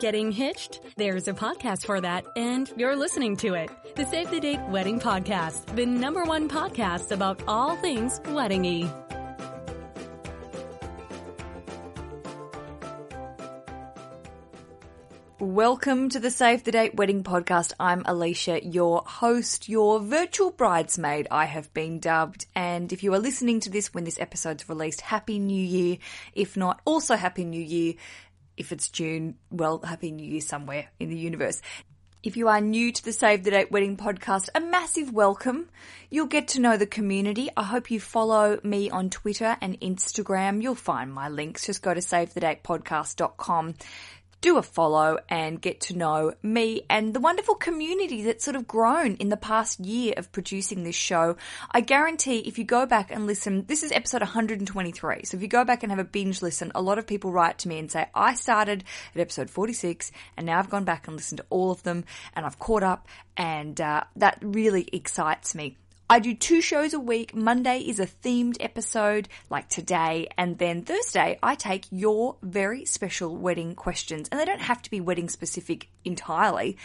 Getting hitched? There's a podcast for that, and you're listening to it. The Save the Date Wedding Podcast, the number one podcast about all things weddingy. Welcome to the Save the Date Wedding Podcast. I'm Aleisha, your host, your virtual bridesmaid, I have been dubbed. And if you are listening to this when this episode's released, Happy New Year. If not, also Happy New Year. If it's June, well, Happy New Year somewhere in the universe. If you are new to the Save the Date Wedding podcast, a massive welcome. You'll get to know the community. I hope you follow me on Twitter and Instagram. You'll find my links. Just go to savethedatepodcast.com do a follow and get to know me and the wonderful community that's sort of grown in the past year of producing this show. I guarantee if you go back and listen, this is episode 123. So if you go back and have a binge listen, a lot of people write to me and say, I started at episode 46 and now I've gone back and listened to all of them and I've caught up and uh, that really excites me. I do two shows a week. Monday is a themed episode like today. And then Thursday, I take your very special wedding questions. And they don't have to be wedding specific entirely.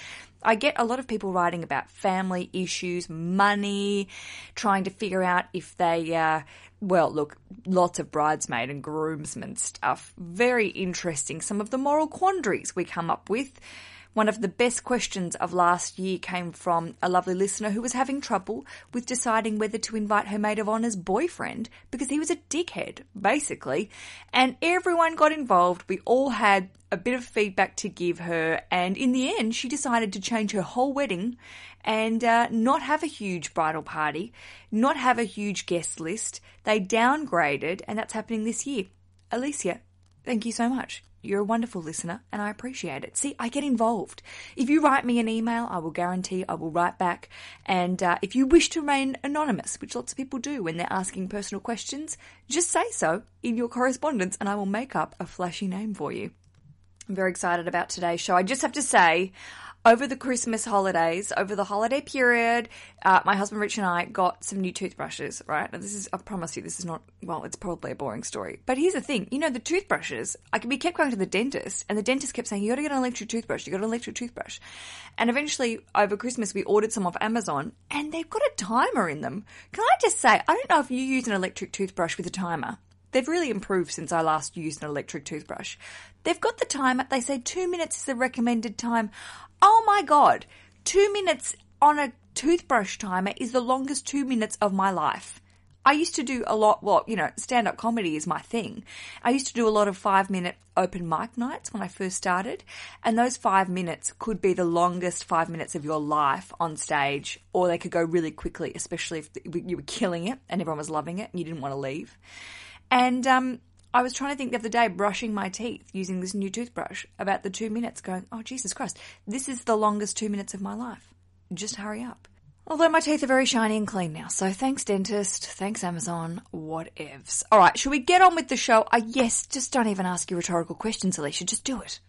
I get a lot of people writing about family issues, money, trying to figure out if they, uh, well, look, lots of bridesmaid and groomsmen stuff. Very interesting. Some of the moral quandaries we come up with. One of the best questions of last year came from a lovely listener who was having trouble with deciding whether to invite her maid of honour's boyfriend because he was a dickhead, basically. And everyone got involved. We all had a bit of feedback to give her, and in the end, she decided to change her whole wedding and uh, not have a huge bridal party, not have a huge guest list. They downgraded, and that's happening this year. Alicia, thank you so much. You're a wonderful listener and I appreciate it. See, I get involved. If you write me an email, I will guarantee I will write back. And uh, if you wish to remain anonymous, which lots of people do when they're asking personal questions, just say so in your correspondence and I will make up a flashy name for you. I'm very excited about today's show. I just have to say, over the Christmas holidays, over the holiday period, uh, my husband Rich and I got some new toothbrushes, right? And this is, I promise you, this is not, well, it's probably a boring story. But here's the thing, you know, the toothbrushes, I, could we kept going to the dentist, and the dentist kept saying, you gotta get an electric toothbrush, you got an electric toothbrush. And eventually, over Christmas, we ordered some off Amazon, and they've got a timer in them. Can I just say, I don't know if you use an electric toothbrush with a timer. They've really improved since I last used an electric toothbrush. They've got the timer. They say two minutes is the recommended time. Oh my god, two minutes on a toothbrush timer is the longest two minutes of my life. I used to do a lot, well, you know, stand up comedy is my thing. I used to do a lot of five minute open mic nights when I first started, and those five minutes could be the longest five minutes of your life on stage, or they could go really quickly, especially if you were killing it and everyone was loving it and you didn't want to leave. And um, I was trying to think the other day, brushing my teeth using this new toothbrush, about the two minutes, going, oh, Jesus Christ, this is the longest two minutes of my life. Just hurry up. Although my teeth are very shiny and clean now, so thanks dentist, thanks Amazon, whatevs. Alright, should we get on with the show? Uh, yes, just don't even ask your rhetorical questions, Aleisha, just do it.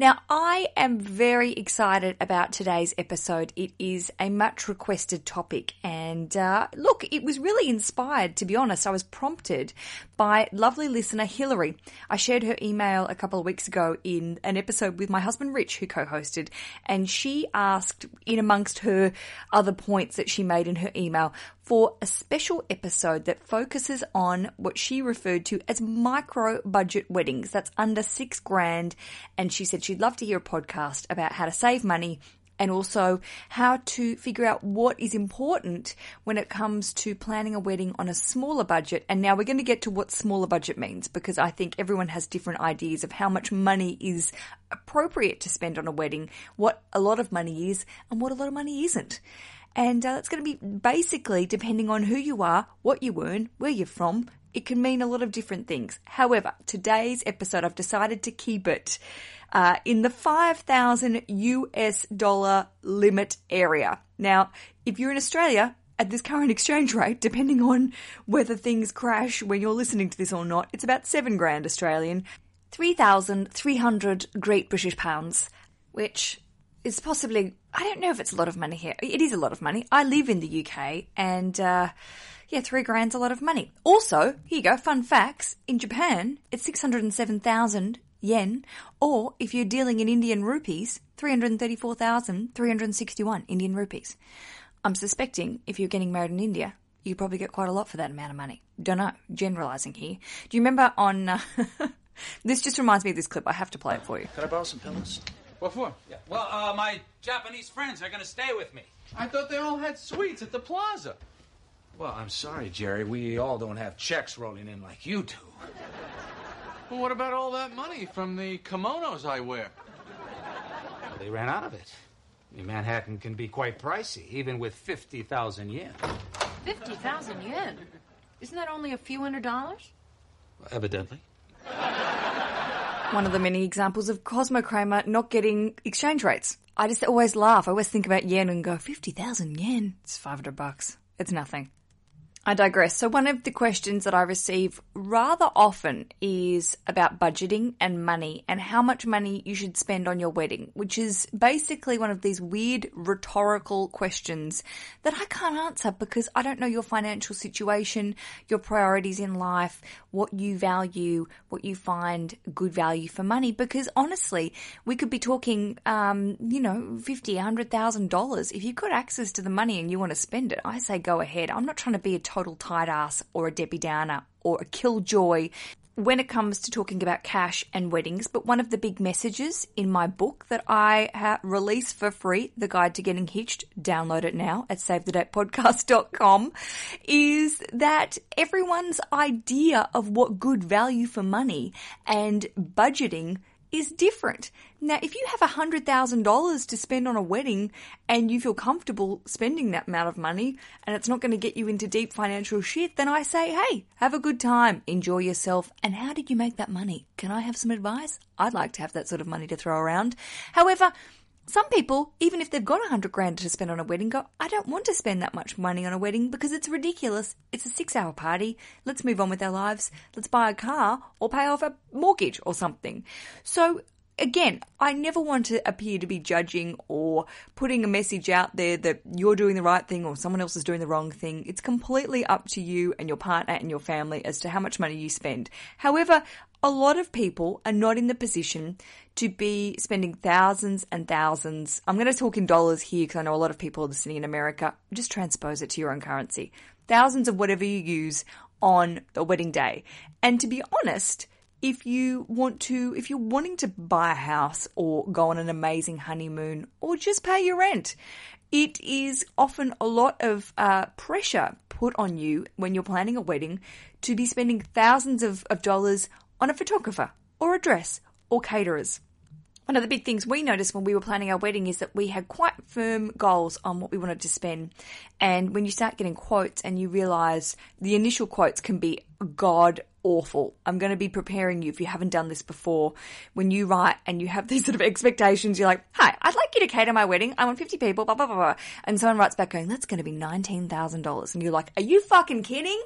Now, I am very excited about today's episode. It is a much requested topic. And uh, look, it was really inspired, to be honest. I was prompted by lovely listener Hillary. I shared her email a couple of weeks ago in an episode with my husband Rich, who co hosted. And she asked, in amongst her other points that she made in her email, for a special episode that focuses on what she referred to as micro budget weddings. That's under six grand. And she said she'd love to hear a podcast about how to save money and also how to figure out what is important when it comes to planning a wedding on a smaller budget. And now we're going to get to what smaller budget means because I think everyone has different ideas of how much money is appropriate to spend on a wedding, what a lot of money is, and what a lot of money isn't. And uh, it's going to be basically depending on who you are, what you earn, where you're from. It can mean a lot of different things. However, today's episode, I've decided to keep it uh, in the 5,000 US dollar limit area. Now, if you're in Australia, at this current exchange rate, depending on whether things crash when you're listening to this or not, it's about seven grand Australian, 3,300 Great British Pounds, which is possibly, I don't know if it's a lot of money here. It is a lot of money. I live in the UK and, uh, yeah, three grand's a lot of money. Also, here you go, fun facts. In Japan, it's 607,000 yen, or if you're dealing in Indian rupees, 334,361 Indian rupees. I'm suspecting if you're getting married in India, you probably get quite a lot for that amount of money. Don't know, generalizing here. Do you remember on. Uh, this just reminds me of this clip. I have to play it for you. Can I borrow some pillows? What for? Yeah. Well, uh, my Japanese friends are going to stay with me. I thought they all had suites at the plaza. Well, I'm sorry, Jerry. We all don't have checks rolling in like you do. Well, what about all that money from the kimonos I wear? Well, they ran out of it. I mean, Manhattan can be quite pricey, even with 50,000 yen. 50,000 yen? Isn't that only a few hundred dollars? Evidently. One of the many examples of Cosmo Kramer not getting exchange rates. I just always laugh. I always think about yen and go, 50,000 yen? It's 500 bucks. It's nothing. I digress. So, one of the questions that I receive rather often is about budgeting and money and how much money you should spend on your wedding, which is basically one of these weird rhetorical questions that I can't answer because I don't know your financial situation, your priorities in life, what you value, what you find good value for money. Because honestly, we could be talking, um, you know, fifty, a hundred thousand dollars. If you've got access to the money and you want to spend it, I say go ahead. I'm not trying to be a total tight ass or a Debbie Downer or a killjoy when it comes to talking about cash and weddings. But one of the big messages in my book that I ha- release for free, The Guide to Getting Hitched, download it now at savethedatepodcast.com, is that everyone's idea of what good value for money and budgeting is different. Now, if you have $100,000 to spend on a wedding and you feel comfortable spending that amount of money and it's not going to get you into deep financial shit, then I say, hey, have a good time, enjoy yourself. And how did you make that money? Can I have some advice? I'd like to have that sort of money to throw around. However, some people, even if they've got a hundred grand to spend on a wedding, go, I don't want to spend that much money on a wedding because it's ridiculous. It's a six hour party. Let's move on with our lives. Let's buy a car or pay off a mortgage or something. So again, I never want to appear to be judging or putting a message out there that you're doing the right thing or someone else is doing the wrong thing. It's completely up to you and your partner and your family as to how much money you spend. However, a lot of people are not in the position to be spending thousands and thousands. I'm going to talk in dollars here because I know a lot of people are listening in America. Just transpose it to your own currency. Thousands of whatever you use on the wedding day. And to be honest, if you want to, if you're wanting to buy a house or go on an amazing honeymoon or just pay your rent, it is often a lot of uh, pressure put on you when you're planning a wedding to be spending thousands of, of dollars on a photographer or a dress or caterers. One of the big things we noticed when we were planning our wedding is that we had quite firm goals on what we wanted to spend. And when you start getting quotes and you realize the initial quotes can be god awful. I'm going to be preparing you if you haven't done this before. When you write and you have these sort of expectations, you're like, hi, I'd like you to cater my wedding. I want 50 people, blah, blah, blah, blah. And someone writes back going, that's going to be $19,000. And you're like, are you fucking kidding?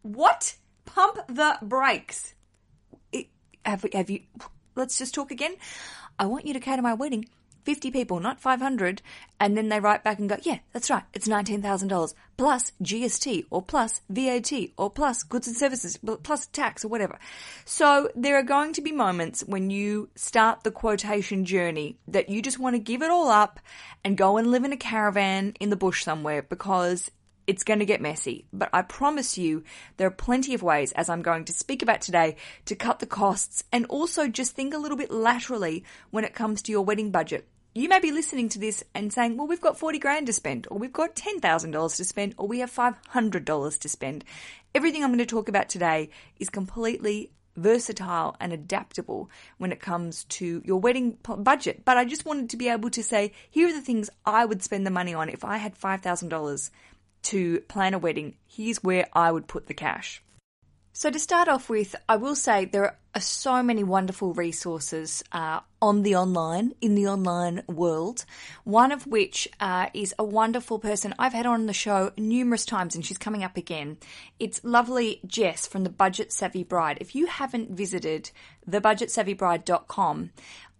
What? Pump the brakes. Have, have you, let's just talk again. I want you to cater my wedding. 50 people, not 500. And then they write back and go, yeah, that's right. It's $19,000 plus GST or plus VAT or plus goods and services plus tax or whatever. So there are going to be moments when you start the quotation journey that you just want to give it all up and go and live in a caravan in the bush somewhere because it's going to get messy, but I promise you there are plenty of ways, as I'm going to speak about today, to cut the costs and also just think a little bit laterally when it comes to your wedding budget. You may be listening to this and saying, well, we've got 40 grand to spend, or we've got $10,000 to spend, or we have $500 to spend. Everything I'm going to talk about today is completely versatile and adaptable when it comes to your wedding budget. But I just wanted to be able to say, here are the things I would spend the money on if I had $5,000 to plan a wedding, here's where I would put the cash. So, to start off with, I will say there are so many wonderful resources uh, on the online, in the online world. One of which uh, is a wonderful person I've had on the show numerous times, and she's coming up again. It's lovely Jess from the Budget Savvy Bride. If you haven't visited thebudgetsavvybride.com,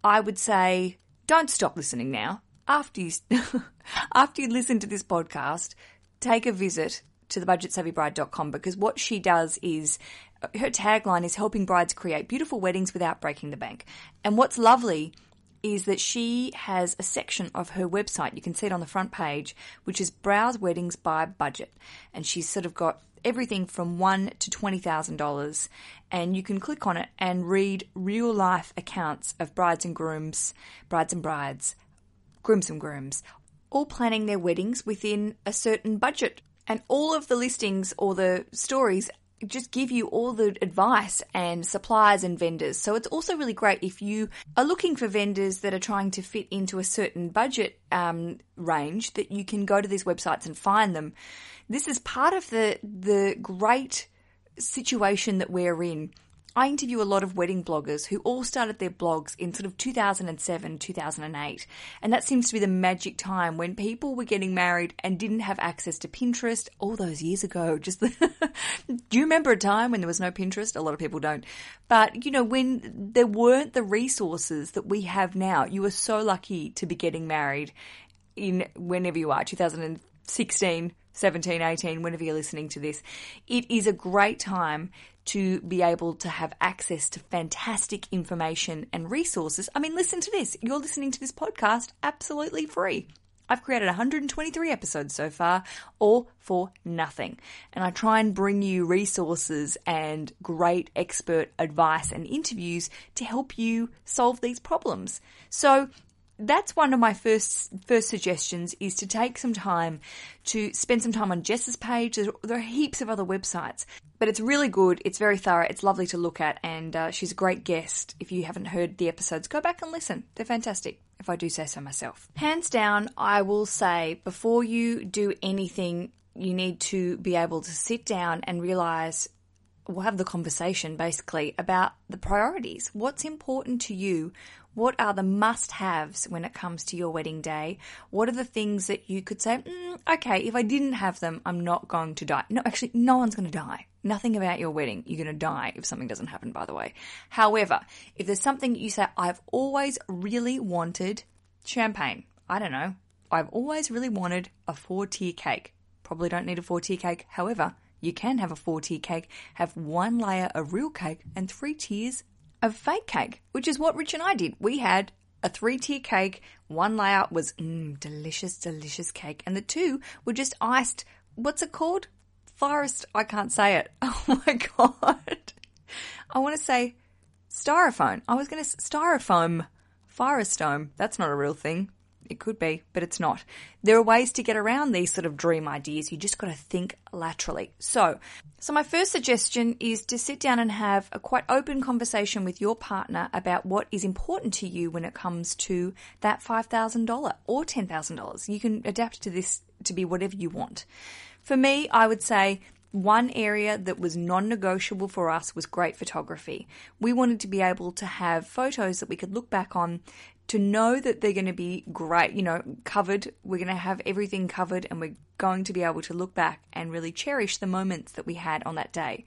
I would say don't stop listening now. After you, after you listen to this podcast, take a visit to thebudgetsavvybride.com because what she does is uh, her tagline is helping brides create beautiful weddings without breaking the bank. And what's lovely is that she has a section of her website, you can see it on the front page, which is Browse Weddings by Budget. And she's sort of got everything from one to twenty thousand dollars, and you can click on it and read real life accounts of brides and grooms, brides and brides, grooms and grooms, all planning their weddings within a certain budget. And all of the listings or the stories just give you all the advice and suppliers and vendors. So it's also really great if you are looking for vendors that are trying to fit into a certain budget um, range that you can go to these websites and find them. This is part of the the great situation that we're in. I interview a lot of wedding bloggers who all started their blogs in sort of 2007, 2008. And that seems to be the magic time when people were getting married and didn't have access to Pinterest all those years ago. Just the Do you remember a time when there was no Pinterest? A lot of people don't. But, you know, when there weren't the resources that we have now, you were so lucky to be getting married in whenever you are, 2016, 17, 18, whenever you're listening to this. It is a great time to be able to have access to fantastic information and resources. I mean, listen to this. You're listening to this podcast absolutely free. I've created 123 episodes so far, all for nothing. And I try and bring you resources and great expert advice and interviews to help you solve these problems. So that's one of my first first suggestions is to take some time to spend some time on Jess's page. There, there are heaps of other websites, but it's really good. It's very thorough. It's lovely to look at, and uh, she's a great guest. If you haven't heard the episodes, go back and listen. They're fantastic. If I do say so myself, hands down, I will say before you do anything, you need to be able to sit down and realize we'll have the conversation basically about the priorities. What's important to you? What are the must haves when it comes to your wedding day? What are the things that you could say, mm, okay, if I didn't have them, I'm not going to die? No, actually, no one's going to die. Nothing about your wedding. You're going to die if something doesn't happen, by the way. However, if there's something you say, I've always really wanted champagne. I don't know. I've always really wanted a four tier cake. Probably don't need a four tier cake. However, you can have a four tier cake, have one layer of real cake and three tiers of fake cake, which is what Rich and I did. We had a three tier cake. One layer was mm, delicious, delicious cake, and the two were just iced. What's it called? Forest. I can't say it. Oh my god. I want to say styrofoam. I was going to styrofoam. Firestone. That's not a real thing. It could be, but it's not. There are ways to get around these sort of dream ideas. You just got to think laterally. So, so my first suggestion is to sit down and have a quite open conversation with your partner about what is important to you when it comes to that $5,000 or $10,000. You can adapt to this to be whatever you want. For me, I would say one area that was non negotiable for us was great photography. We wanted to be able to have photos that we could look back on to know that they're going to be great, you know, covered. We're going to have everything covered and we're going to be able to look back and really cherish the moments that we had on that day.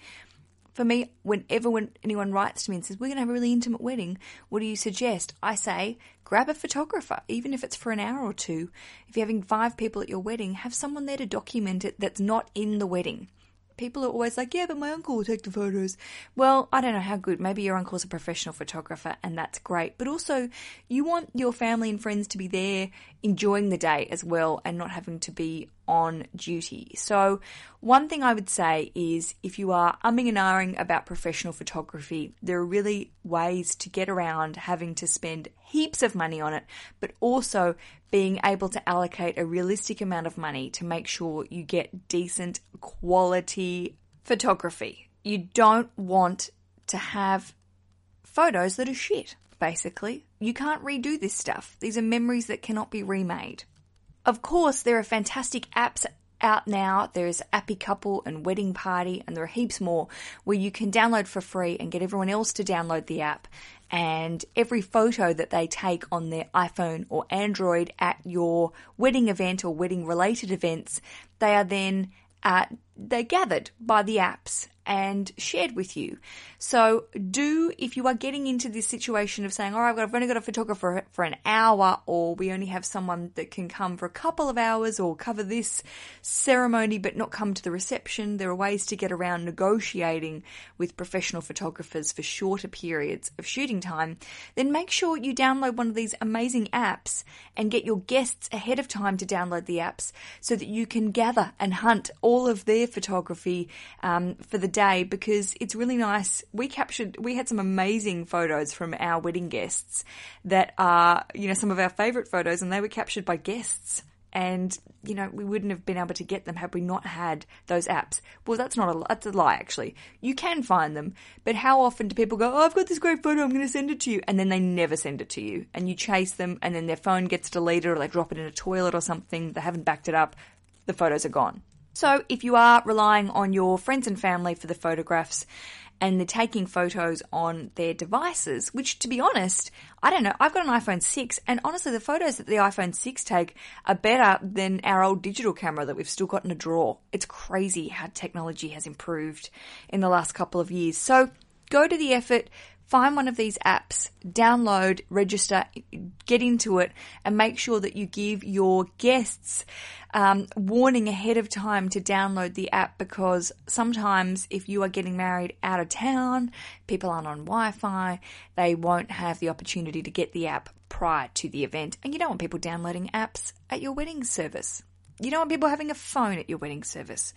For me, whenever when anyone writes to me and says, We're going to have a really intimate wedding, what do you suggest? I say, grab a photographer, even if it's for an hour or two. If you're having five people at your wedding, have someone there to document it that's not in the wedding people are always like, yeah, but my uncle will take the photos. Well, I don't know how good. Maybe your uncle's a professional photographer and that's great. But also, you want your family and friends to be there enjoying the day as well and not having to be on duty. So, one thing I would say is if you are umming and ahhing about professional photography, there are really ways to get around having to spend heaps of money on it, but also being able to allocate a realistic amount of money to make sure you get decent quality photography. You don't want to have photos that are shit, basically. You can't redo this stuff. These are memories that cannot be remade. Of course, there are fantastic apps out now. There's Appy Couple and Wedding Party, and there are heaps more where you can download for free and get everyone else to download the app. And every photo that they take on their iPhone or Android at your wedding event or wedding related events, they are then uh, they're gathered by the apps and shared with you. So do, if you are getting into this situation of saying, all right, I've only got a photographer for an hour, or we only have someone that can come for a couple of hours or cover this ceremony but not come to the reception, there are ways to get around negotiating with professional photographers for shorter periods of shooting time, then make sure you download one of these amazing apps and get your guests ahead of time to download the apps so that you can gather and hunt all of their photography um, for the day because it's really nice. We captured, we had some amazing photos from our wedding guests that are, you know, some of our favorite photos and they were captured by guests. And, you know, we wouldn't have been able to get them had we not had those apps. Well, that's not a, that's a lie, actually. You can find them, but how often do people go, oh, I've got this great photo, I'm going to send it to you, and then they never send it to you, and you chase them, and then their phone gets deleted, or they drop it in a toilet or something, they haven't backed it up, the photos are gone. So if you are relying on your friends and family for the photographs, and they're taking photos on their devices, which to be honest, I don't know. I've got an iPhone 6 and honestly the photos that the iPhone 6 take are better than our old digital camera that we've still got in a drawer. It's crazy how technology has improved in the last couple of years. So go to the effort, find one of these apps, download, register, get into it, and make sure that you give your guests um, warning ahead of time to download the app because sometimes if you are getting married out of town, people aren't on Wi Fi, they won't have the opportunity to get the app prior to the event, and you don't want people downloading apps at your wedding service. You don't want people having a phone at your wedding service.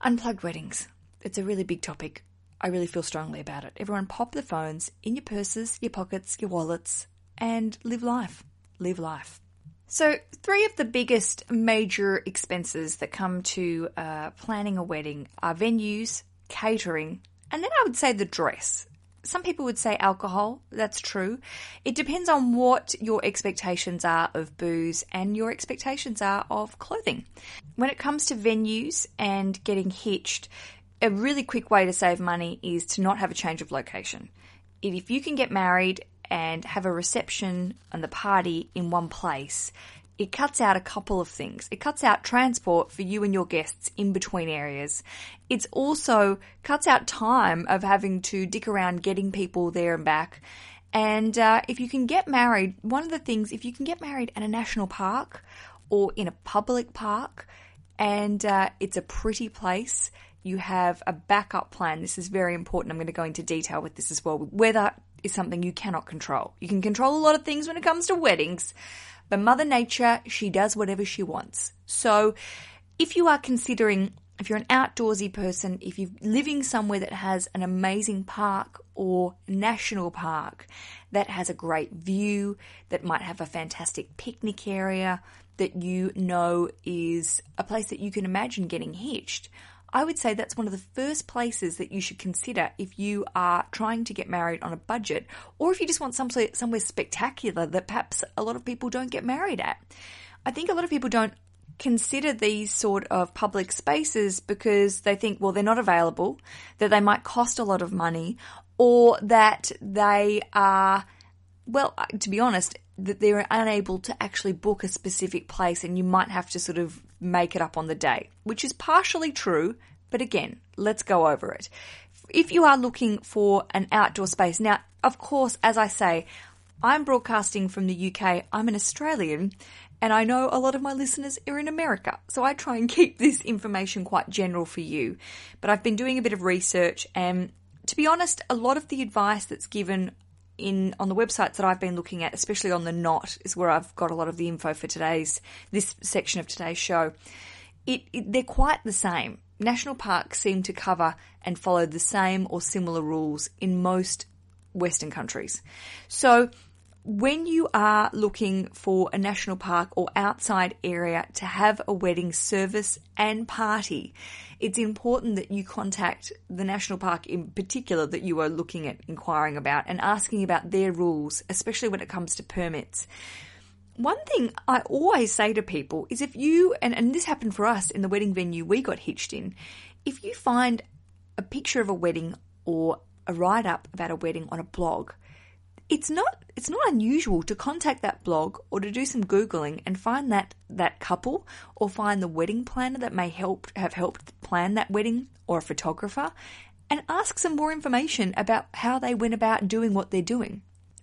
Unplugged weddings. It's a really big topic. I really feel strongly about it. Everyone pop the phones in your purses, your pockets, your wallets, and live life. Live life. So, three of the biggest major expenses that come to uh, planning a wedding are venues, catering, and then I would say the dress. Some people would say alcohol. That's true. It depends on what your expectations are of booze and your expectations are of clothing. When it comes to venues and getting hitched, a really quick way to save money is to not have a change of location. If you can get married and have a reception and the party in one place, it cuts out a couple of things. It cuts out transport for you and your guests in between areas. It's also cuts out time of having to dick around getting people there and back. And uh, if you can get married, one of the things, if you can get married at a national park or in a public park, and uh, it's a pretty place, you have a backup plan. This is very important. I'm going to go into detail with this as well. Weather is something you cannot control. You can control a lot of things when it comes to weddings, but Mother Nature, she does whatever she wants. So if you are considering, if you're an outdoorsy person, if you're living somewhere that has an amazing park or national park that has a great view, that might have a fantastic picnic area, that you know is a place that you can imagine getting hitched, I would say that's one of the first places that you should consider if you are trying to get married on a budget or if you just want somewhere, somewhere spectacular that perhaps a lot of people don't get married at. I think a lot of people don't consider these sort of public spaces because they think, well, they're not available, that they might cost a lot of money, or that they are, well, uh, to be honest, that they're unable to actually book a specific place and you might have to sort of make it up on the day, which is partially true, but again, let's go over it. If you are looking for an outdoor space, now, of course, as I say, I'm broadcasting from the UK, I'm an Australian, and I know a lot of my listeners are in America, so I try and keep this information quite general for you. But I've been doing a bit of research, and to be honest, a lot of the advice that's given in on the websites that I've been looking at, especially on the Knot, is where I've got a lot of the info for today's this section of today's show. It, it, they're quite the same. National parks seem to cover and follow the same or similar rules in most Western countries. So when you are looking for a national park or outside area to have a wedding service and party, it's important that you contact the national park in particular that you are looking at inquiring about and asking about their rules, especially when it comes to permits. One thing I always say to people is if you, and, and this happened for us in the wedding venue we got hitched in, if you find a picture of a wedding or a write up about a wedding on a blog, it's not it's not unusual to contact that blog or to do some googling and find that that couple or find the wedding planner that may help have helped plan that wedding or a photographer and ask some more information about how they went about doing what they're doing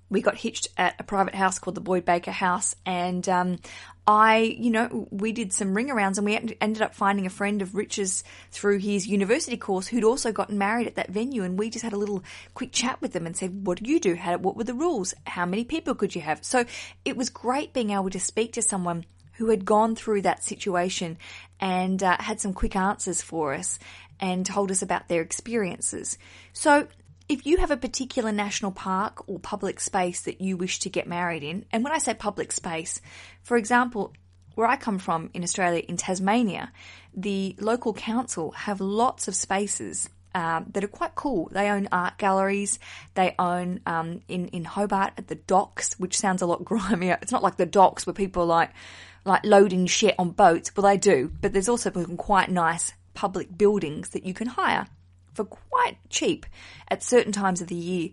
we got hitched at a private house called the Boyd Baker House, and um, I, you know, we did some ring arounds, and we ended up finding a friend of Rich's through his university course who'd also gotten married at that venue, and we just had a little quick chat with them and said, "What do you do? How, what were the rules? How many people could you have?" So it was great being able to speak to someone who had gone through that situation and uh, had some quick answers for us and told us about their experiences. So if you have a particular national park or public space that you wish to get married in, and when I say public space, for example, where I come from in Australia, in Tasmania, the local council have lots of spaces um, that are quite cool. They own art galleries. They own um, in in Hobart at the docks, which sounds a lot grimier. It's not like the docks where people are like like loading shit on boats. Well, they do, but there's also quite nice public buildings that you can hire for quite cheap at certain times of the year.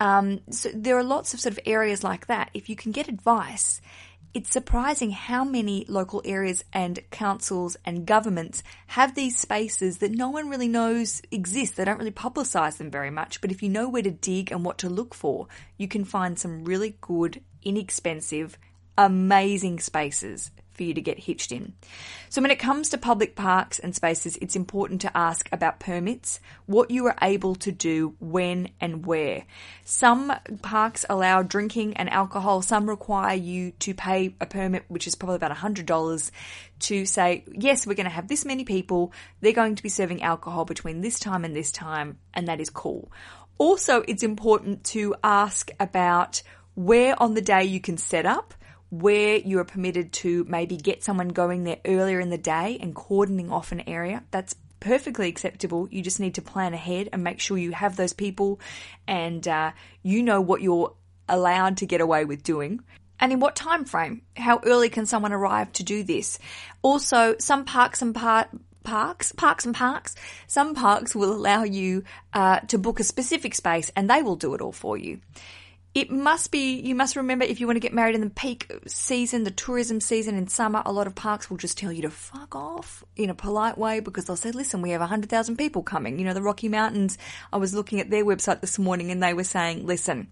Um, so there are lots of sort of areas like that. If you can get advice, it's surprising how many local areas and councils and governments have these spaces that no one really knows exist. They don't really publicise them very much, but if you know where to dig and what to look for, you can find some really good, inexpensive, amazing spaces for you to get hitched in. So when it comes to public parks and spaces, it's important to ask about permits, what you are able to do, when and where. Some parks allow drinking and alcohol. Some require you to pay a permit, which is probably about $100 to say, yes, we're going to have this many people. They're going to be serving alcohol between this time and this time. And that is cool. Also, it's important to ask about where on the day you can set up where you are permitted to maybe get someone going there earlier in the day and cordoning off an area. That's perfectly acceptable. You just need to plan ahead and make sure you have those people and uh, you know what you're allowed to get away with doing. And in what time frame? How early can someone arrive to do this? Also, some parks and par- parks, parks and parks, some parks will allow you uh, to book a specific space and they will do it all for you it must be, you must remember if you want to get married in the peak season, the tourism season in summer, a lot of parks will just tell you to fuck off in a polite way because they'll say, listen, we have 100,000 people coming. You know, the Rocky Mountains, I was looking at their website this morning and they were saying, listen,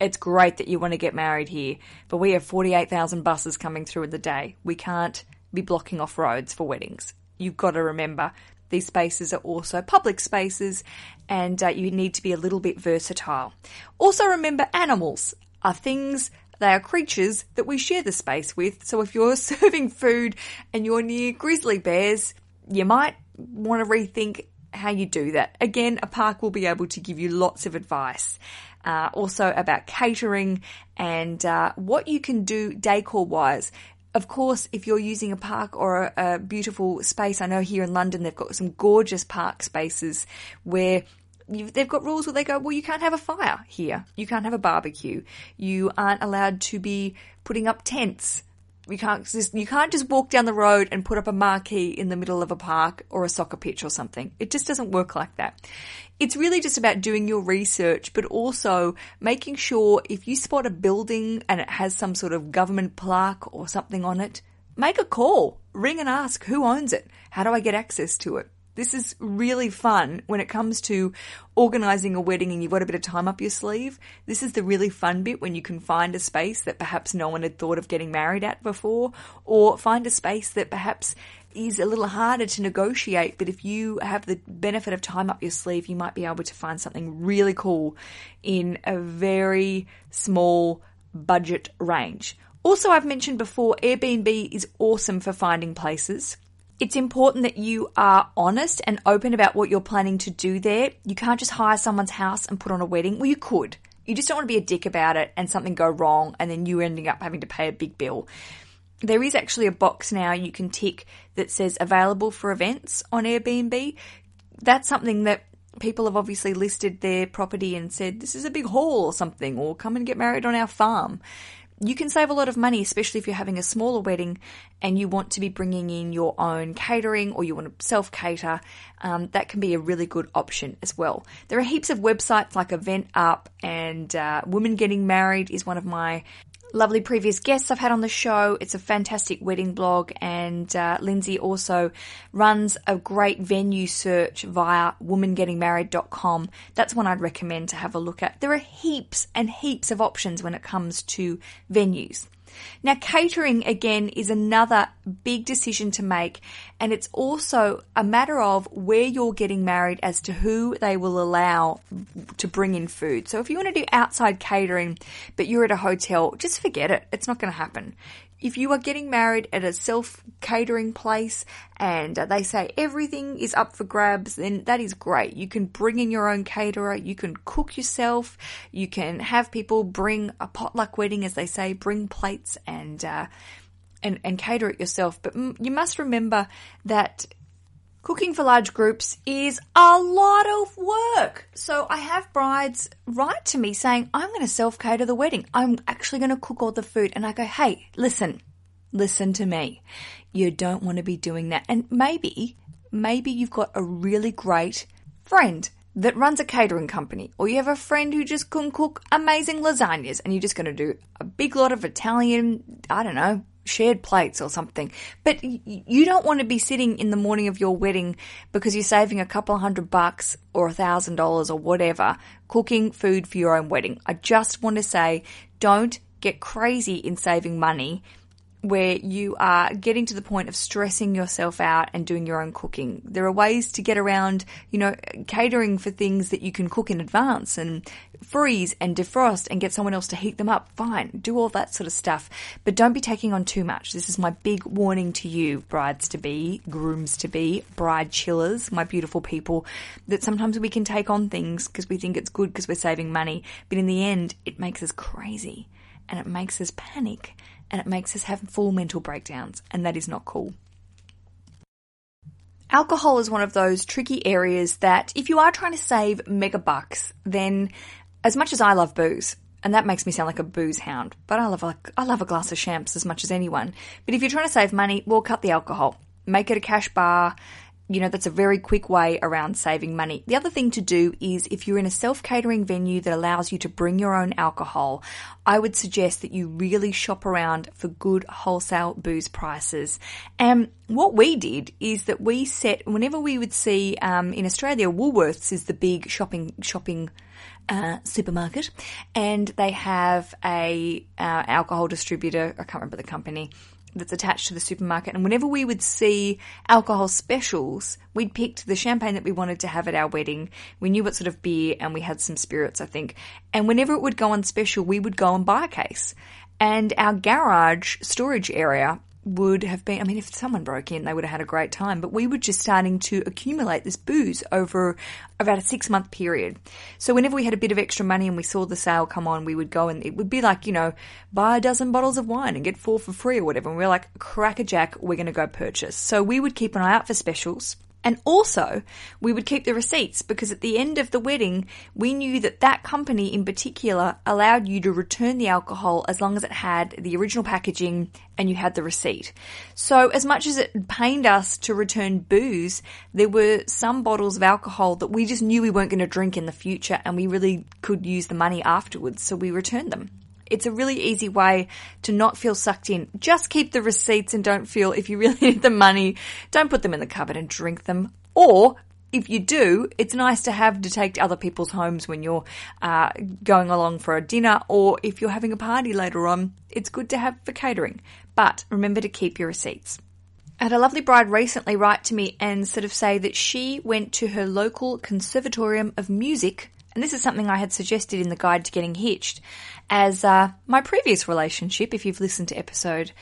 it's great that you want to get married here, but we have 48,000 buses coming through in the day. We can't be blocking off roads for weddings. You've got to remember these spaces are also public spaces and uh, you need to be a little bit versatile. Also remember animals are things they are creatures that we share the space with. So if you're serving food and you're near grizzly bears, you might want to rethink how you do that. Again, a park will be able to give you lots of advice. Uh, also about catering and uh, what you can do decor wise of course, if you're using a park or a, a, beautiful space, I know here in London they've got some gorgeous park spaces where they've got rules where they go, well, you can't have a fire here. You can't have a barbecue. You aren't allowed to be putting up tents you can't just you can't just walk down the road and put up a marquee in the middle of a park or a soccer pitch or something. It just doesn't work like that. It's really just about doing your research, but also making sure if you spot a building and it has some sort of government plaque or something on it, make a call, ring and ask who owns it. How do I get access to it? This is really fun when it comes to organizing a wedding and you've got a bit of time up your sleeve. This is the really fun bit when you can find a space that perhaps no one had thought of getting married at before, or find a space that perhaps is a little harder to negotiate, but if you have the benefit of time up your sleeve, you might be able to find something really cool in a very small budget range. Also, I've mentioned before, Airbnb is awesome for finding places. It's important that you are honest and open about what you're planning to do there. You can't just hire someone's house and put on a wedding. Well, you could. You just don't want to be a dick about it and something go wrong and then you ending up having to pay a big bill. There is actually a box now you can tick that says available for events on Airbnb. That's something that people have obviously listed their property and said, this is a big hall or something, or come and get married on our farm you can save a lot of money, especially if you're having a smaller wedding and you want to be bringing in your own catering or you want to self cater. Um, that can be a really good option as well. There are heaps of websites like Event Up and uh, Woman Getting Married is one of my lovely previous guests I've had on the show. It's a fantastic wedding blog, and uh, Lindsay also runs a great venue search via womangettingmarried.com. That's one I'd recommend to have a look at. There are heaps and heaps of options when it comes to venues. Now, catering again is another big decision to make, and it's also a matter of where you're getting married as to who they will allow to bring in food. So, if you want to do outside catering, but you're at a hotel, just forget it. It's not going to happen if you are getting married at a self catering place and they say everything is up for grabs, then that is great. You can bring in your own caterer, you can cook yourself, you can have people bring a potluck wedding, as they say, bring plates and uh, and and cater it yourself. But you must remember that Cooking for large groups is a lot of work. So I have brides write to me saying, I'm going to self cater the wedding. I'm actually going to cook all the food. And I go, hey, listen, listen to me. You don't want to be doing that. And maybe, maybe you've got a really great friend that runs a catering company, or you have a friend who just can cook amazing lasagnas and you're just going to do a big lot of Italian, I don't know, shared plates or something. But you don't want to be sitting in the morning of your wedding because you're saving a couple hundred bucks or a thousand dollars or whatever cooking food for your own wedding. I just want to say don't get crazy in saving money where you are getting to the point of stressing yourself out and doing your own cooking. There are ways to get around, you know, catering for things that you can cook in advance and freeze and defrost and get someone else to heat them up. Fine. Do all that sort of stuff. But don't be taking on too much. This is my big warning to you, brides to be, grooms to be, bride chillers, my beautiful people, that sometimes we can take on things because we think it's good because we're saving money. But in the end, it makes us crazy and it makes us panic and it makes us have full mental breakdowns, and that is not cool. Alcohol is one of those tricky areas that if you are trying to save mega bucks, then as much as I love booze, and that makes me sound like a booze hound, but I love a, I love a glass of champs as much as anyone. But if you're trying to save money, well, cut the alcohol. Make it a cash bar you know, that's a very quick way around saving money. The other thing to do is if you're in a self catering venue that allows you to bring your own alcohol, I would suggest that you really shop around for good wholesale booze prices. And what we did is that we set, whenever we would see um, in Australia, Woolworths is the big shopping, shopping uh, supermarket, and they have a uh, alcohol distributor. I can't remember the company, that's attached to the supermarket. And whenever we would see alcohol specials, we'd picked the champagne that we wanted to have at our wedding. We knew what sort of beer and we had some spirits, I think. And whenever it would go on special, we would go and buy a case. And our garage storage area would have been, I mean, if someone broke in, they would have had a great time, but we were just starting to accumulate this booze over about a six month period. So whenever we had a bit of extra money and we saw the sale come on, we would go and it would be like, you know, buy a dozen bottles of wine and get four for free or whatever. And we are like, crack a jack, we're going to go purchase. So we would keep an eye out for specials. And also, we would keep the receipts because at the end of the wedding, we knew that that company in particular allowed you to return the alcohol as long as it had the original packaging and you had the receipt. So, as much as it pained us to return booze, there were some bottles of alcohol that we just knew we weren't going to drink in the future and we really could use the money afterwards, so we returned them. It's a really easy way to not feel sucked in. Just keep the receipts and don't feel if you really need the money, don't put them in the cupboard and drink them. Or if you do, it's nice to have to take to other people's homes when you're uh, going along for a dinner, or if you're having a party later on, it's good to have for catering. But remember to keep your receipts. I had a lovely bride recently write to me and sort of say that she went to her local conservatorium of music and this is something I had suggested in the guide to getting hitched, as uh, my previous relationship, if you've listened to episode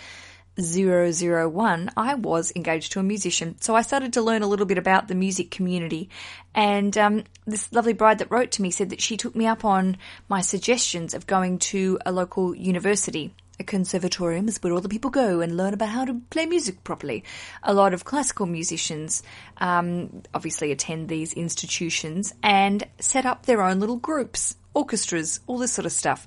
001, I was engaged to a musician. So I started to learn a little bit about the music community. And um, this lovely bride that wrote to me said that she took me up on my suggestions of going to a local university a conservatorium is where all the people go and learn about how to play music properly. A lot of classical musicians um, obviously attend these institutions and set up their own little groups orchestras, all this sort of stuff.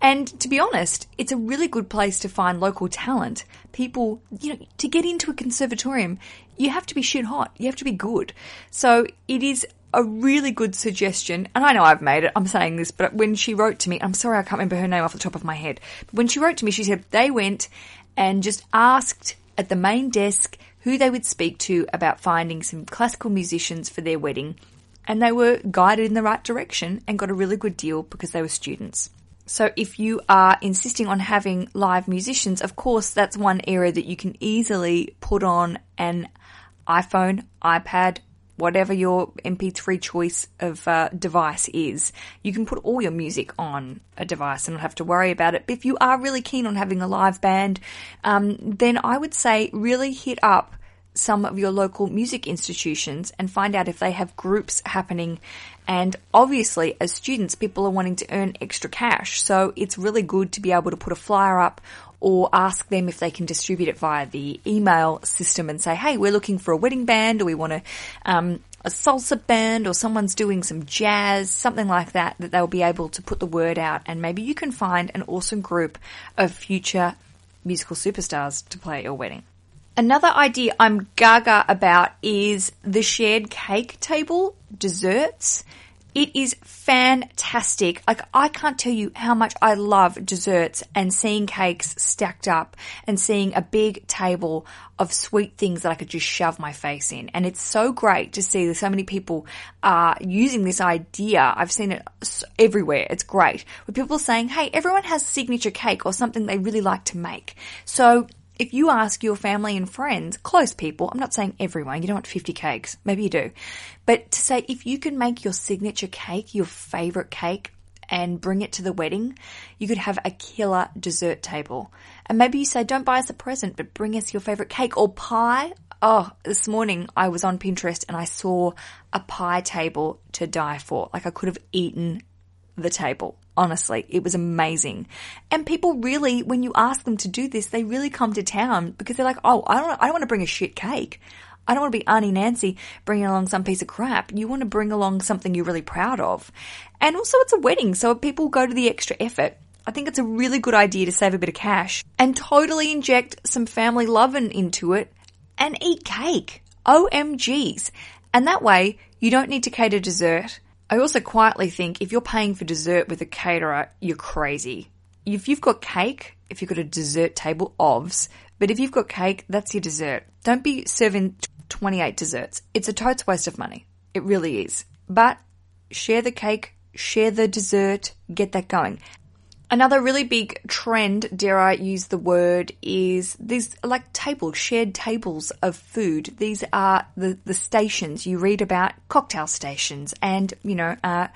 And to be honest, it's a really good place to find local talent. People, you know, to get into a conservatorium, you have to be shit hot. You have to be good. So it is a really good suggestion, and I know I've made it, I'm saying this, but when she wrote to me, I'm sorry I can't remember her name off the top of my head, but when she wrote to me, she said they went and just asked at the main desk who they would speak to about finding some classical musicians for their wedding, and they were guided in the right direction and got a really good deal because they were students. So if you are insisting on having live musicians, of course, that's one area that you can easily put on an iPhone, iPad, whatever your MP3 choice of uh, device is, you can put all your music on a device and not have to worry about it. But if you are really keen on having a live band, um, then I would say really hit up some of your local music institutions and find out if they have groups happening. And obviously, as students, people are wanting to earn extra cash. So it's really good to be able to put a flyer up or ask them if they can distribute it via the email system and say, hey, we're looking for a wedding band or we want a, um, a salsa band or someone's doing some jazz, something like that, that they'll be able to put the word out and maybe you can find an awesome group of future musical superstars to play at your wedding. Another idea I'm gaga about is the shared cake table, desserts. It is fantastic. Like, I can't tell you how much I love desserts and seeing cakes stacked up and seeing a big table of sweet things that I could just shove my face in. And it's so great to see that so many people are using this idea. I've seen it everywhere. It's great. With people saying, hey, everyone has signature cake or something they really like to make. So if you ask your family and friends, close people, I'm not saying everyone, you don't want 50 cakes, maybe you do, but to say if you can make your signature cake, your favorite cake, and bring it to the wedding, you could have a killer dessert table. And maybe you say, don't buy us a present, but bring us your favorite cake or pie. Oh, this morning I was on Pinterest and I saw a pie table to die for. Like I could have eaten the table. Honestly, it was amazing. And people really, when you ask them to do this, they really come to town because they're like, oh, I don't, I don't want to bring a shit cake. I don't want to be Auntie Nancy bringing along some piece of crap. You want to bring along something you're really proud of. And also it's a wedding, so people go to the extra effort. I think it's a really good idea to save a bit of cash and totally inject some family loving into it and eat cake. OMGs. And that way, you don't need to cater dessert. I also quietly think if you're paying for dessert with a caterer, you're crazy. If you've got cake, if you've got a dessert table, ovs, but if you've got cake, that's your dessert. Don't be serving 28 desserts. It's a totes waste of money. It really is. But share the cake, share the dessert, get that going. Another really big trend, dare I use the word, is these like tables, shared tables of food. These are the, the stations you read about, cocktail stations and, you know, uh,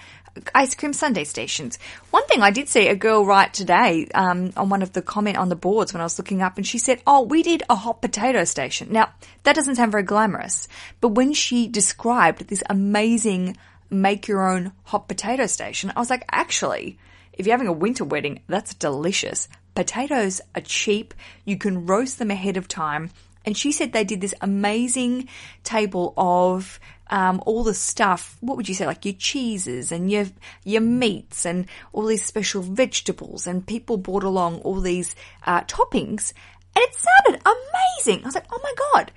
ice cream sundae stations. One thing I did see a girl write today um, on one of the comment on the boards when I was looking up, and she said, "Oh, we did a hot potato station." Now that doesn't sound very glamorous, but when she described this amazing make your own hot potato station, I was like, actually if you're having a winter wedding, that's delicious. Potatoes are cheap. You can roast them ahead of time. And she said they did this amazing table of um, all the stuff. What would you say, like your cheeses and your your meats and all these special vegetables. And people brought along all these uh, toppings, and it sounded amazing. I was like, oh my god,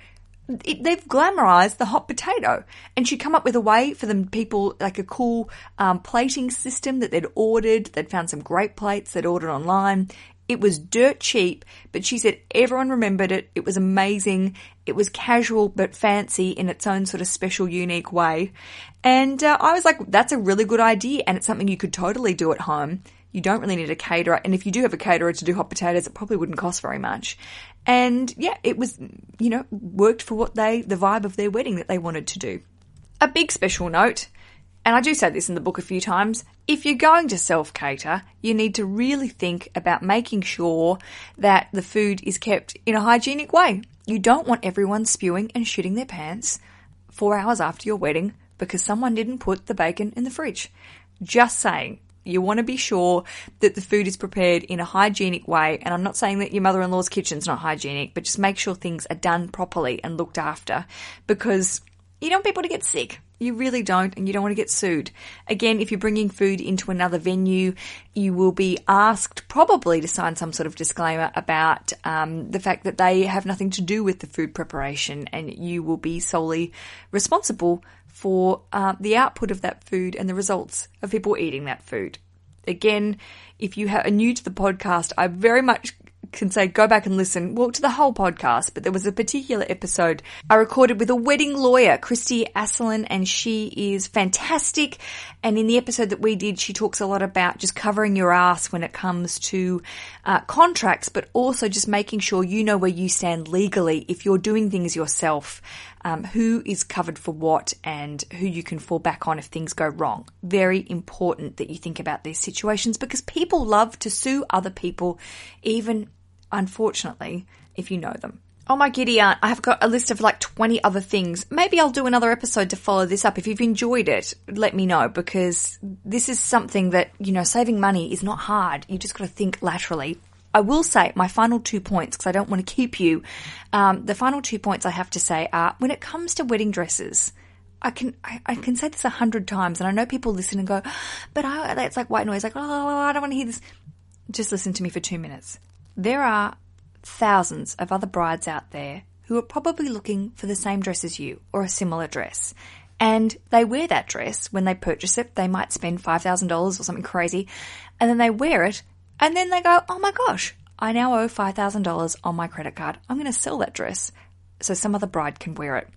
it, they've glamorized the hot potato. And she'd come up with a way for them people, like a cool um, plating system that they'd ordered. They'd found some great plates they'd ordered online. It was dirt cheap, but she said everyone remembered it. It was amazing. It was casual but fancy in its own sort of special, unique way. And uh, I was like, that's a really good idea, and it's something you could totally do at home. You don't really need a caterer, and if you do have a caterer to do hot potatoes, it probably wouldn't cost very much. And yeah, it was, you know, worked for what they, the vibe of their wedding that they wanted to do. A big special note, and I do say this in the book a few times, if you're going to self cater, you need to really think about making sure that the food is kept in a hygienic way. You don't want everyone spewing and shitting their pants four hours after your wedding because someone didn't put the bacon in the fridge. Just saying. You want to be sure that the food is prepared in a hygienic way. And I'm not saying that your mother in law's kitchen's not hygienic, but just make sure things are done properly and looked after because you don't want people to get sick. You really don't, and you don't want to get sued. Again, if you're bringing food into another venue, you will be asked probably to sign some sort of disclaimer about um, the fact that they have nothing to do with the food preparation, and you will be solely responsible for uh, the output of that food and the results of people eating that food. Again, if you are new to the podcast, I very much can say go back and listen, well, to the whole podcast, but there was a particular episode I recorded with a wedding lawyer, Christy Asselin, and she is fantastic. And in the episode that we did, she talks a lot about just covering your ass when it comes to uh, contracts, but also just making sure you know where you stand legally if you're doing things yourself. Um, who is covered for what and who you can fall back on if things go wrong. Very important that you think about these situations because people love to sue other people, even unfortunately, if you know them. Oh my giddy aunt, I have got a list of like 20 other things. Maybe I'll do another episode to follow this up. If you've enjoyed it, let me know because this is something that, you know, saving money is not hard. You just got to think laterally. I will say my final two points because I don't want to keep you. Um, the final two points I have to say are when it comes to wedding dresses, I can I, I can say this a hundred times, and I know people listen and go, but I, it's like white noise, like oh I don't want to hear this. Just listen to me for two minutes. There are thousands of other brides out there who are probably looking for the same dress as you or a similar dress. And they wear that dress when they purchase it. They might spend $5,000 or something crazy. And then they wear it. And then they go, oh my gosh, I now owe $5,000 on my credit card. I'm going to sell that dress so some other bride can wear it.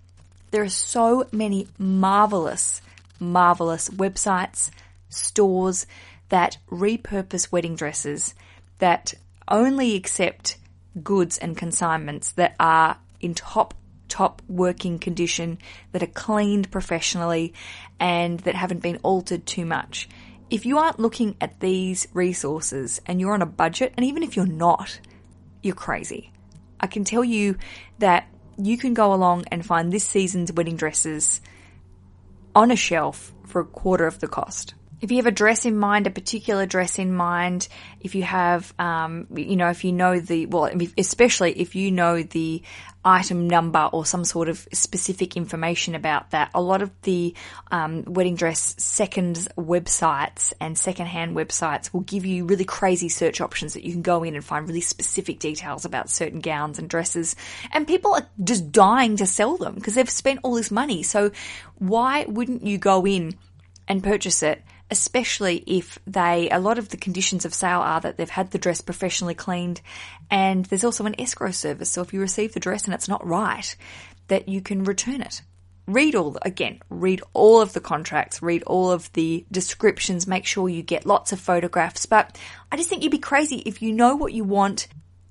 There are so many marvelous, marvelous websites, stores that repurpose wedding dresses that only accept goods and consignments that are in top top working condition that are cleaned professionally and that haven't been altered too much. If you aren't looking at these resources and you're on a budget, and even if you're not, you're crazy. I can tell you that you can go along and find this season's wedding dresses on a shelf for a quarter of the cost if you have a dress in mind, a particular dress in mind, if you have, um, you know, if you know the, well, especially if you know the item number or some sort of specific information about that, a lot of the um, wedding dress seconds websites and secondhand websites will give you really crazy search options that you can go in and find really specific details about certain gowns and dresses. And people are just dying to sell them because they've spent all this money. So why wouldn't you go in and purchase it? Especially if they, a lot of the conditions of sale are that they've had the dress professionally cleaned and there's also an escrow service. So if you receive the dress and it's not right, that you can return it. Read all, again, read all of the contracts, read all of the descriptions, make sure you get lots of photographs. But I just think you'd be crazy if you know what you want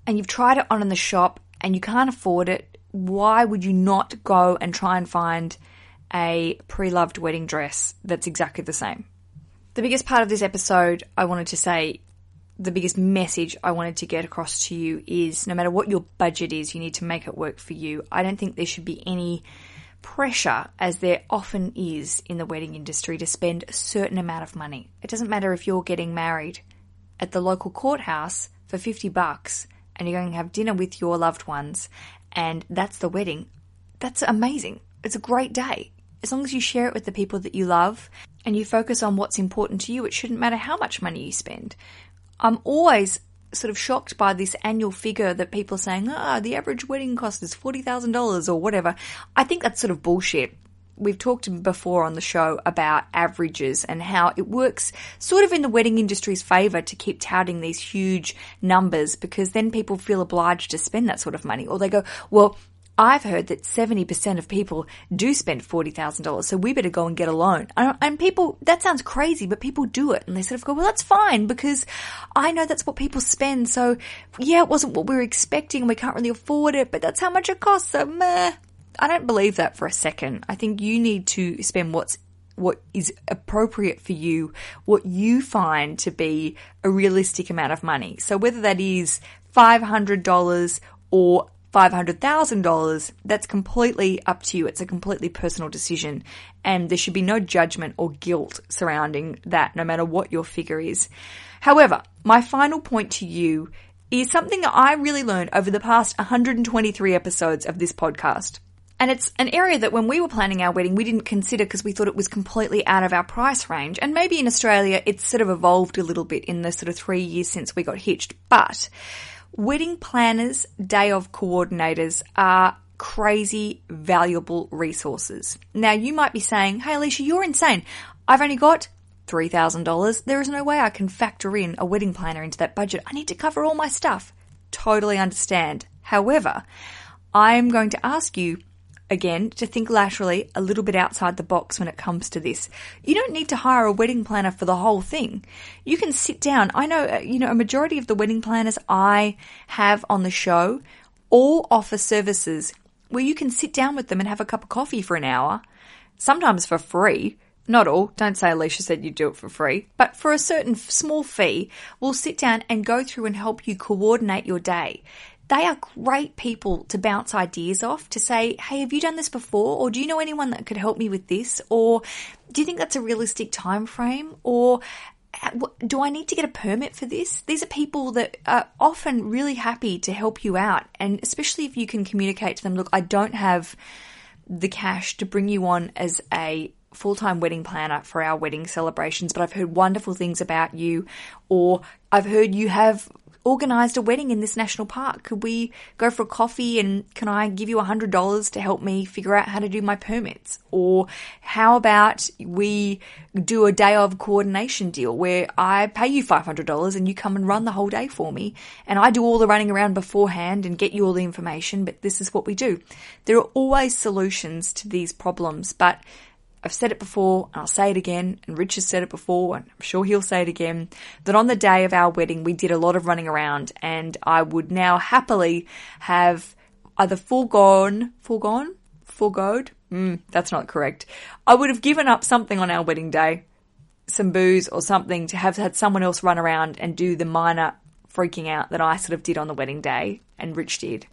and you've tried it on in the shop and you can't afford it. Why would you not go and try and find a pre loved wedding dress that's exactly the same? The biggest part of this episode, I wanted to say, the biggest message I wanted to get across to you is no matter what your budget is, you need to make it work for you. I don't think there should be any pressure, as there often is in the wedding industry, to spend a certain amount of money. It doesn't matter if you're getting married at the local courthouse for 50 bucks and you're going to have dinner with your loved ones and that's the wedding. That's amazing. It's a great day. As long as you share it with the people that you love and you focus on what's important to you, it shouldn't matter how much money you spend. I'm always sort of shocked by this annual figure that people are saying, ah, the average wedding cost is $40,000 or whatever. I think that's sort of bullshit. We've talked before on the show about averages and how it works sort of in the wedding industry's favour to keep touting these huge numbers because then people feel obliged to spend that sort of money. Or they go, well, I've heard that 70% of people do spend $40,000, so we better go and get a loan. And people, that sounds crazy, but people do it. And they sort of go, well, that's fine because I know that's what people spend. So yeah, it wasn't what we were expecting and we can't really afford it, but that's how much it costs. So meh. I don't believe that for a second. I think you need to spend what's what is appropriate for you, what you find to be a realistic amount of money. So whether that is $500 or $500,000, that's completely up to you. It's a completely personal decision. And there should be no judgment or guilt surrounding that, no matter what your figure is. However, my final point to you is something that I really learned over the past 123 episodes of this podcast. And it's an area that when we were planning our wedding, we didn't consider because we thought it was completely out of our price range. And maybe in Australia, it's sort of evolved a little bit in the sort of three years since we got hitched. But wedding planners, day of coordinators are crazy valuable resources. Now you might be saying, Hey Aleisha, you're insane. I've only got $3,000. There is no way I can factor in a wedding planner into that budget. I need to cover all my stuff. Totally understand. However, I'm going to ask you again to think laterally a little bit outside the box when it comes to this. You don't need to hire a wedding planner for the whole thing. You can sit down. I know, uh, you know, a majority of the wedding planners I have on the show all offer services where you can sit down with them and have a cup of coffee for an hour, sometimes for free. Not all. Don't say Aleisha said you'd do it for free. But for a certain small fee, we'll sit down and go through and help you coordinate your day they are great people to bounce ideas off to say, Hey, have you done this before? Or do you know anyone that could help me with this? Or do you think that's a realistic time frame? Or do I need to get a permit for this? These are people that are often really happy to help you out. And especially if you can communicate to them, look, I don't have the cash to bring you on as a full time wedding planner for our wedding celebrations, but I've heard wonderful things about you, or I've heard you have organised a wedding in this national park. Could we go for a coffee and can I give you $100 to help me figure out how to do my permits? Or how about we do a day of coordination deal where I pay you $500 and you come and run the whole day for me and I do all the running around beforehand and get you all the information, but this is what we do. There are always solutions to these problems, but I've said it before and I'll say it again, and Rich has said it before, and I'm sure he'll say it again, that on the day of our wedding, we did a lot of running around, and I would now happily have either foregone, foregone, foregoed, mm, that's not correct. I would have given up something on our wedding day, some booze or something, to have had someone else run around and do the minor freaking out that I sort of did on the wedding day, and Rich did.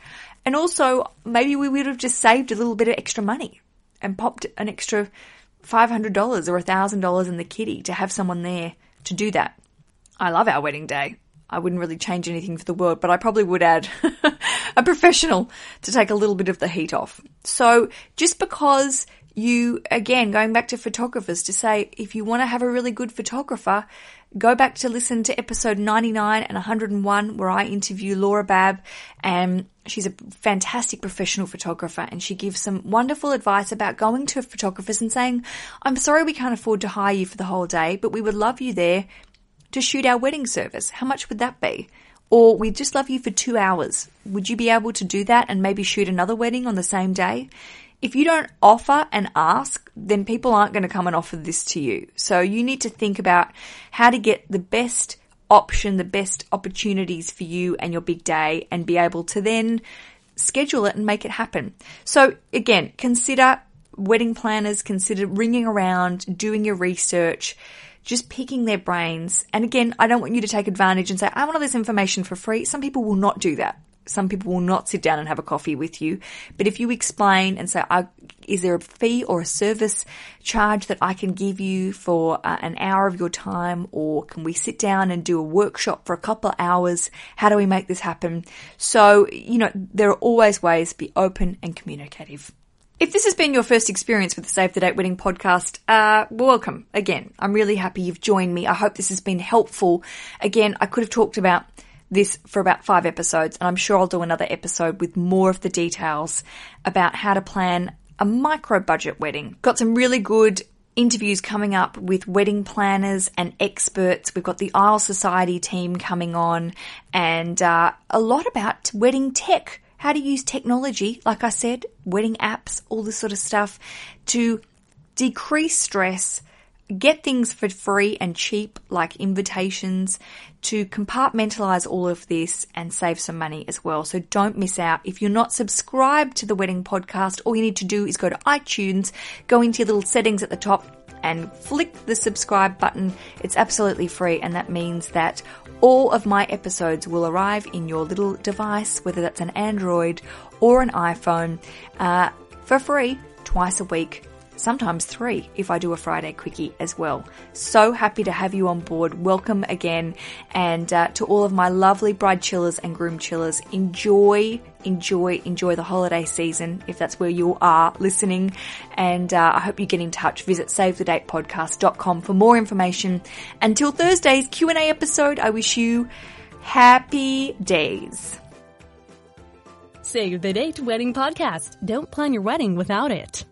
And also, maybe we would have just saved a little bit of extra money and popped an extra $500 or $1,000 in the kitty to have someone there to do that. I love our wedding day. I wouldn't really change anything for the world, but I probably would add a professional to take a little bit of the heat off. So just because you, again, going back to photographers to say, if you want to have a really good photographer, go back to listen to episode 99 and 101 where I interview Laura Babb and she's a fantastic professional photographer and she gives some wonderful advice about going to a photographers and saying, I'm sorry we can't afford to hire you for the whole day, but we would love you there to shoot our wedding service. How much would that be? Or we'd just love you for two hours. Would you be able to do that and maybe shoot another wedding on the same day? If you don't offer and ask, then people aren't going to come and offer this to you. So you need to think about how to get the best option, the best opportunities for you and your big day and be able to then schedule it and make it happen. So again, consider wedding planners, consider ringing around, doing your research, just picking their brains. And again, I don't want you to take advantage and say, I want all this information for free. Some people will not do that some people will not sit down and have a coffee with you. But if you explain and say, is there a fee or a service charge that I can give you for uh, an hour of your time? Or can we sit down and do a workshop for a couple of hours? How do we make this happen? So, you know, there are always ways be open and communicative. If this has been your first experience with the Save the Date Wedding podcast, uh, welcome again. I'm really happy you've joined me. I hope this has been helpful. Again, I could have talked about this for about five episodes, and I'm sure I'll do another episode with more of the details about how to plan a micro budget wedding. Got some really good interviews coming up with wedding planners and experts. We've got the Aisle Society team coming on, and uh, a lot about wedding tech. How to use technology, like I said, wedding apps, all this sort of stuff to decrease stress get things for free and cheap, like invitations, to compartmentalize all of this and save some money as well. So don't miss out. If you're not subscribed to the Wedding Podcast, all you need to do is go to iTunes, go into your little settings at the top, and flick the subscribe button. It's absolutely free, and that means that all of my episodes will arrive in your little device, whether that's an Android or an iPhone, uh, for free twice a week sometimes three if I do a Friday quickie as well. So happy to have you on board. Welcome again. And uh, to all of my lovely bride chillers and groom chillers, enjoy, enjoy, enjoy the holiday season if that's where you are listening. And uh, I hope you get in touch. Visit savethedatepodcast.com for more information. Until Thursday's Q&A episode, I wish you happy days. Save the Date Wedding Podcast. Don't plan your wedding without it.